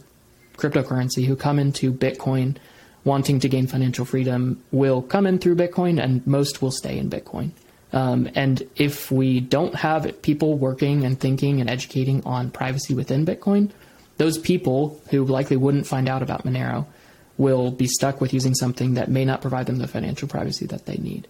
[SPEAKER 1] cryptocurrency, who come into Bitcoin wanting to gain financial freedom, will come in through Bitcoin and most will stay in Bitcoin. Um, and if we don't have people working and thinking and educating on privacy within Bitcoin, those people who likely wouldn't find out about Monero will be stuck with using something that may not provide them the financial privacy that they need.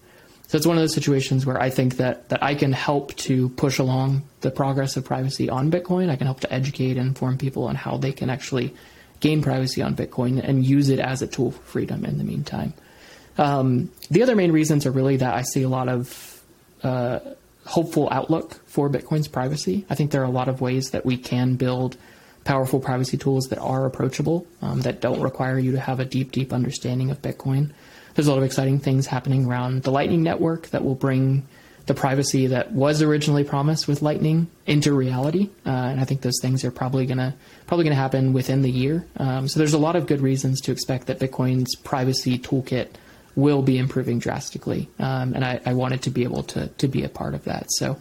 [SPEAKER 1] So it's one of those situations where I think that, that I can help to push along the progress of privacy on Bitcoin. I can help to educate and inform people on how they can actually gain privacy on Bitcoin and use it as a tool for freedom in the meantime. Um, the other main reasons are really that I see a lot of uh, hopeful outlook for Bitcoin's privacy. I think there are a lot of ways that we can build powerful privacy tools that are approachable, um, that don't require you to have a deep, deep understanding of Bitcoin there's a lot of exciting things happening around the Lightning Network that will bring the privacy that was originally promised with Lightning into reality. Uh, and I think those things are probably gonna probably gonna happen within the year. Um, so there's a lot of good reasons to expect that Bitcoin's privacy toolkit will be improving drastically. Um, and I, I, wanted to be able to to be a part of that. So.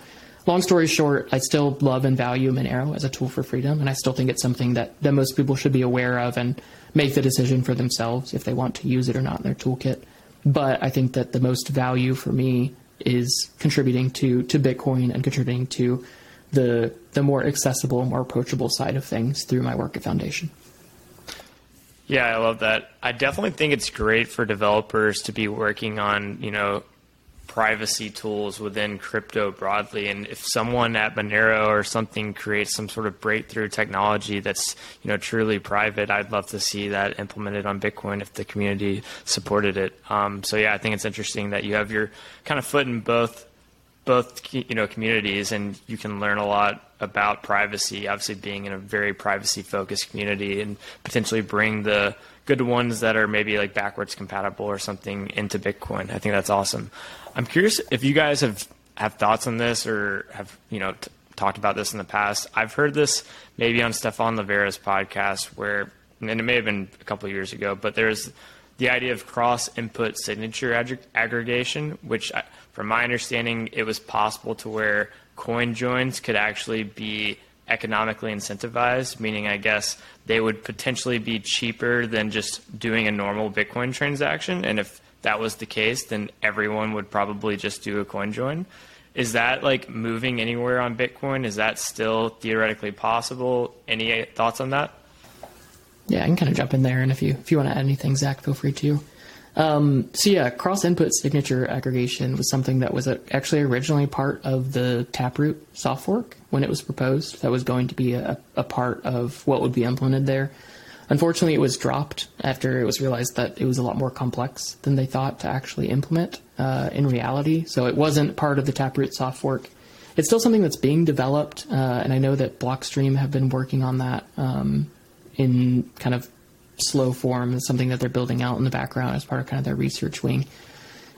[SPEAKER 1] Long story short, I still love and value Monero as a tool for freedom, and I still think it's something that, that most people should be aware of and make the decision for themselves if they want to use it or not in their toolkit. But I think that the most value for me is contributing to to Bitcoin and contributing to the the more accessible, more approachable side of things through my work at Foundation.
[SPEAKER 3] Yeah, I love that. I definitely think it's great for developers to be working on, you know, privacy tools within crypto broadly. And if someone at Monero or something creates some sort of breakthrough technology that's you know truly private, I'd love to see that implemented on Bitcoin if the community supported it. Um, so yeah, I think it's interesting that you have your kind of foot in both both you know communities, and you can learn a lot about privacy. Obviously, being in a very privacy focused community, and potentially bring the good ones that are maybe like backwards compatible or something into Bitcoin. I think that's awesome. I'm curious if you guys have have thoughts on this or have you know t- talked about this in the past. I've heard this maybe on Stephan Livera's podcast where, and it may have been a couple years ago, but there's the idea of cross input signature ag- aggregation, which, from my understanding, it was possible to where coin joins could actually be economically incentivized, meaning I guess they would potentially be cheaper than just doing a normal Bitcoin transaction. And if that was the case, then everyone would probably just do a coin join. Is that like moving anywhere on Bitcoin? Is that still theoretically possible? Any thoughts on that?
[SPEAKER 1] Yeah, I can kind of jump in there, and if you if you want to add anything, Zach, feel free to. Um, so yeah, cross input signature aggregation was something that was actually originally part of the Taproot soft fork when it was proposed. That was going to be a, a part of what would be implemented there. Unfortunately, it was dropped after it was realized that it was a lot more complex than they thought to actually implement uh, in reality. So it wasn't part of the Taproot soft fork. It's still something that's being developed, uh, and I know that Blockstream have been working on that um, in kind of slow form. It's something that they're building out in the background as part of kind of their research wing.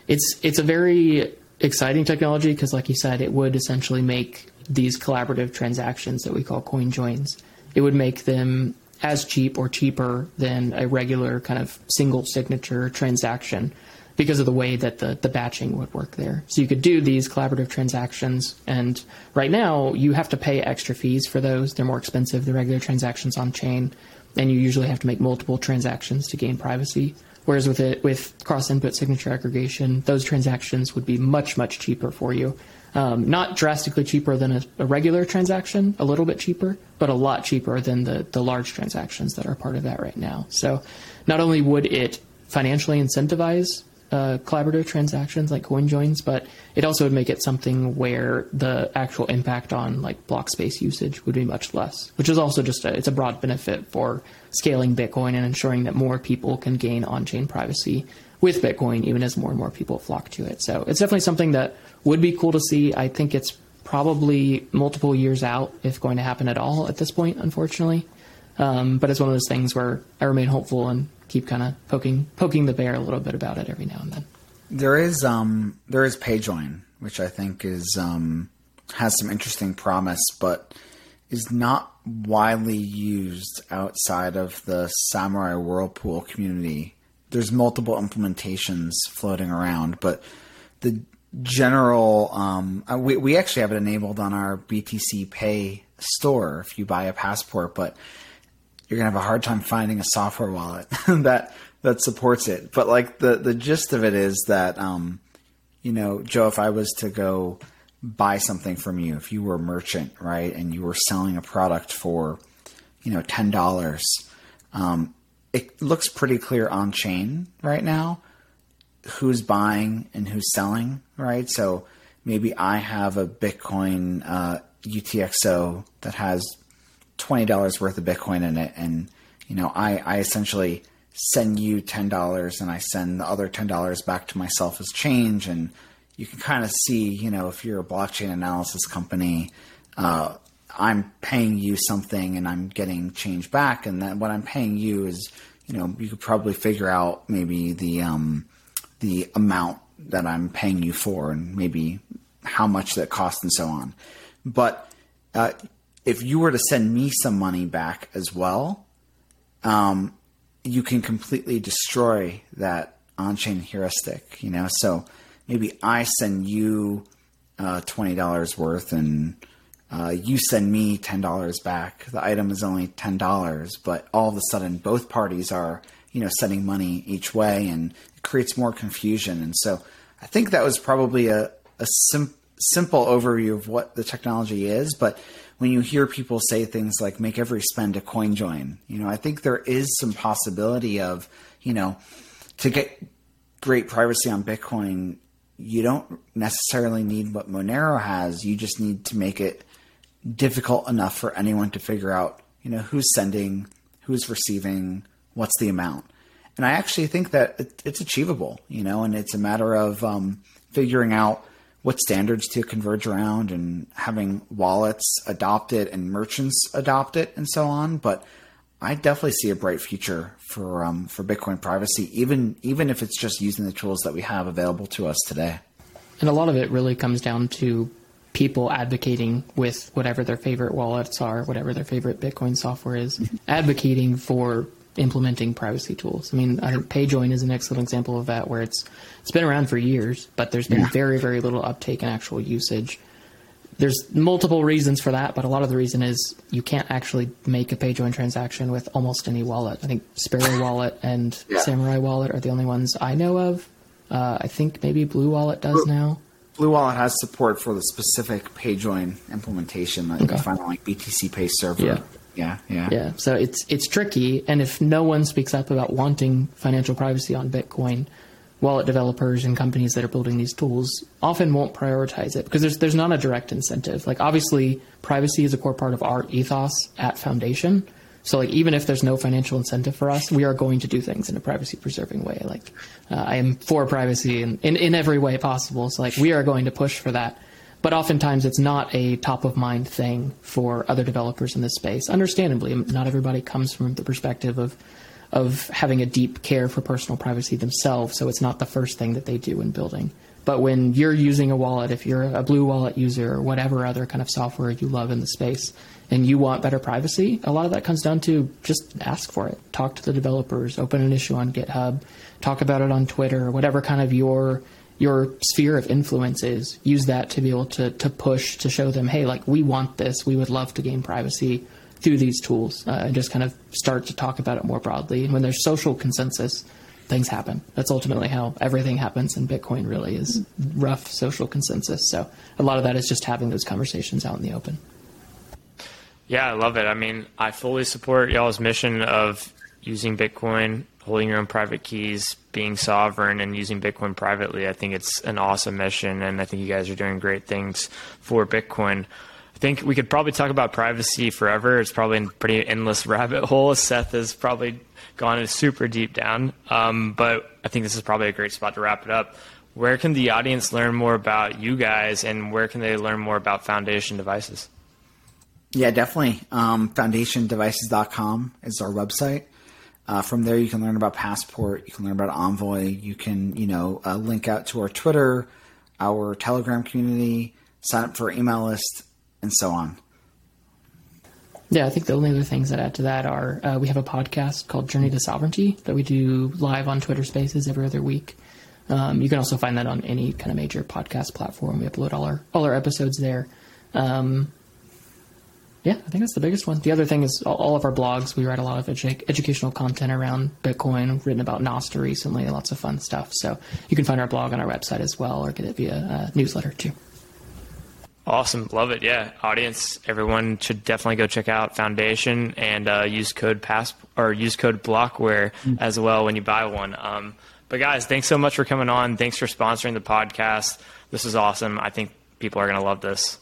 [SPEAKER 1] It's it's a very exciting technology because, like you said, it would essentially make these collaborative transactions that we call coin joins. It would make them as cheap or cheaper than a regular kind of single signature transaction because of the way that the, the batching would work there. So you could do these collaborative transactions, and right now you have to pay extra fees for those. They're more expensive than regular transactions on chain, and you usually have to make multiple transactions to gain privacy. Whereas with it, with cross-input signature aggregation, those transactions would be much, much cheaper for you. Um, not drastically cheaper than a, a, regular transaction, a little bit cheaper, but a lot cheaper than the, the large transactions that are part of that right now. So not only would it financially incentivize uh, collaborative transactions like coin joins, but it also would make it something where the actual impact on like block space usage would be much less, which is also just a, it's a broad benefit for scaling Bitcoin and ensuring that more people can gain on-chain privacy with Bitcoin, even as more and more people flock to it. So it's definitely something that would be cool to see. I think it's probably multiple years out if going to happen at all at this point, unfortunately. Um, but it's one of those things where I remain hopeful and keep kind of poking poking the bear a little bit about it every now and then.
[SPEAKER 2] There is um, there is PayJoin, which I think is um, has some interesting promise, but is not widely used outside of the Samurai Whirlpool community. There's multiple implementations floating around, but the general um, uh, we we actually have it enabled on our BTC Pay store if you buy a passport, but you're gonna have a hard time finding a software wallet that that supports it. But like the the gist of it is that um, you know, Joe, if I was to go buy something from you, if you were a merchant, right, and you were selling a product for, you know, ten dollars, um, it looks pretty clear on chain right now who's buying and who's selling, right? So maybe I have a Bitcoin uh, UTXO that has twenty dollars worth of Bitcoin in it, and you know, I, I essentially send you ten dollars, and I send the other ten dollars back to myself as change, and you can kind of see, you know, if you're a blockchain analysis company, uh, I'm paying you something, and I'm getting change back, and then what I'm paying you is, you know, you could probably figure out maybe the um, the amount that I'm paying you for, and maybe how much that costs, and so on. But uh, if you were to send me some money back as well, um, you can completely destroy that on-chain heuristic. You know, so maybe I send you uh, twenty dollars worth, and uh, you send me ten dollars back. The item is only ten dollars, but all of a sudden, both parties are you know sending money each way, and it creates more confusion. And so, I think that was probably a a sim- simple overview of what the technology is, but when you hear people say things like make every spend a coin join, you know, I think there is some possibility of, you know, to get great privacy on Bitcoin, you don't necessarily need what Monero has. You just need to make it difficult enough for anyone to figure out, you know, who's sending, who's receiving, what's the amount. And I actually think that it's achievable, you know, and it's a matter of um, figuring out what standards to converge around and having wallets adopt it and merchants adopt it and so on. But I definitely see a bright future for um, for Bitcoin privacy, even even if it's just using the tools that we have available to us today.
[SPEAKER 1] And a lot of it really comes down to people advocating with whatever their favorite wallets are, whatever their favorite Bitcoin software is, advocating for implementing privacy tools. I mean, I think PayJoin is an excellent example of that, where it's it's been around for years, but there's been yeah. very very little uptake and actual usage. There's multiple reasons for that, but a lot of the reason is you can't actually make a PayJoin transaction with almost any wallet. I think Sparrow Wallet and yeah. Samurai Wallet are the only ones I know of. Uh, I think maybe Blue Wallet does now.
[SPEAKER 2] Blue Wallet has support for the specific PayJoin implementation that okay. you find on like BTC Pay server.
[SPEAKER 1] Yeah.
[SPEAKER 2] Yeah, yeah.
[SPEAKER 1] Yeah. So it's it's tricky and if no one speaks up about wanting financial privacy on Bitcoin, wallet developers and companies that are building these tools often won't prioritize it because there's there's not a direct incentive. Like obviously privacy is a core part of our ethos at Foundation. So like even if there's no financial incentive for us, we are going to do things in a privacy preserving way. Like uh, I am for privacy in, in, in every way possible. So like we are going to push for that. But oftentimes it's not a top of mind thing for other developers in this space. Understandably, not everybody comes from the perspective of of having a deep care for personal privacy themselves, so it's not the first thing that they do in building. But when you're using a wallet, if you're a Blue Wallet user or whatever other kind of software you love in the space, and you want better privacy, a lot of that comes down to just ask for it. Talk to the developers, open an issue on GitHub, talk about it on Twitter, whatever kind of your your sphere of influence is. Use that to be able to to push to show them, hey, like we want this, we would love to gain privacy through these tools, uh, and just kind of start to talk about it more broadly. And when there's social consensus, things happen. That's ultimately how everything happens in Bitcoin. Really, is rough social consensus. So a lot of that is just having those conversations out in the open.
[SPEAKER 3] Yeah, I love it. I mean, I fully support y'all's mission of using Bitcoin, holding your own private keys, being sovereign, and using Bitcoin privately. I think it's an awesome mission, and I think you guys are doing great things for Bitcoin. I think we could probably talk about privacy forever. It's probably a pretty endless rabbit hole. Seth has probably gone super deep down, um, but I think this is probably a great spot to wrap it up. Where can the audience learn more about you guys, and where can they learn more about Foundation Devices?
[SPEAKER 2] Yeah, definitely. Um, foundationdevices.com is our website. Uh, from there, you can learn about Passport. You can learn about Envoy. You can, you know, uh, link out to our Twitter, our Telegram community, sign up for our email list, and so on.
[SPEAKER 1] Yeah, I think the only other things that add to that are uh, we have a podcast called Journey to Sovereignty that we do live on Twitter Spaces every other week. Um, you can also find that on any kind of major podcast platform. We upload all our all our episodes there. Um, yeah, I think that's the biggest one. The other thing is all of our blogs. We write a lot of edu- educational content around Bitcoin, written about Nostr recently, lots of fun stuff. So you can find our blog on our website as well, or get it via uh, newsletter too.
[SPEAKER 3] Awesome, love it. Yeah, audience, everyone should definitely go check out Foundation and uh, use code pass or use code Blockware mm. as well when you buy one. Um, but guys, thanks so much for coming on. Thanks for sponsoring the podcast. This is awesome. I think people are going to love this.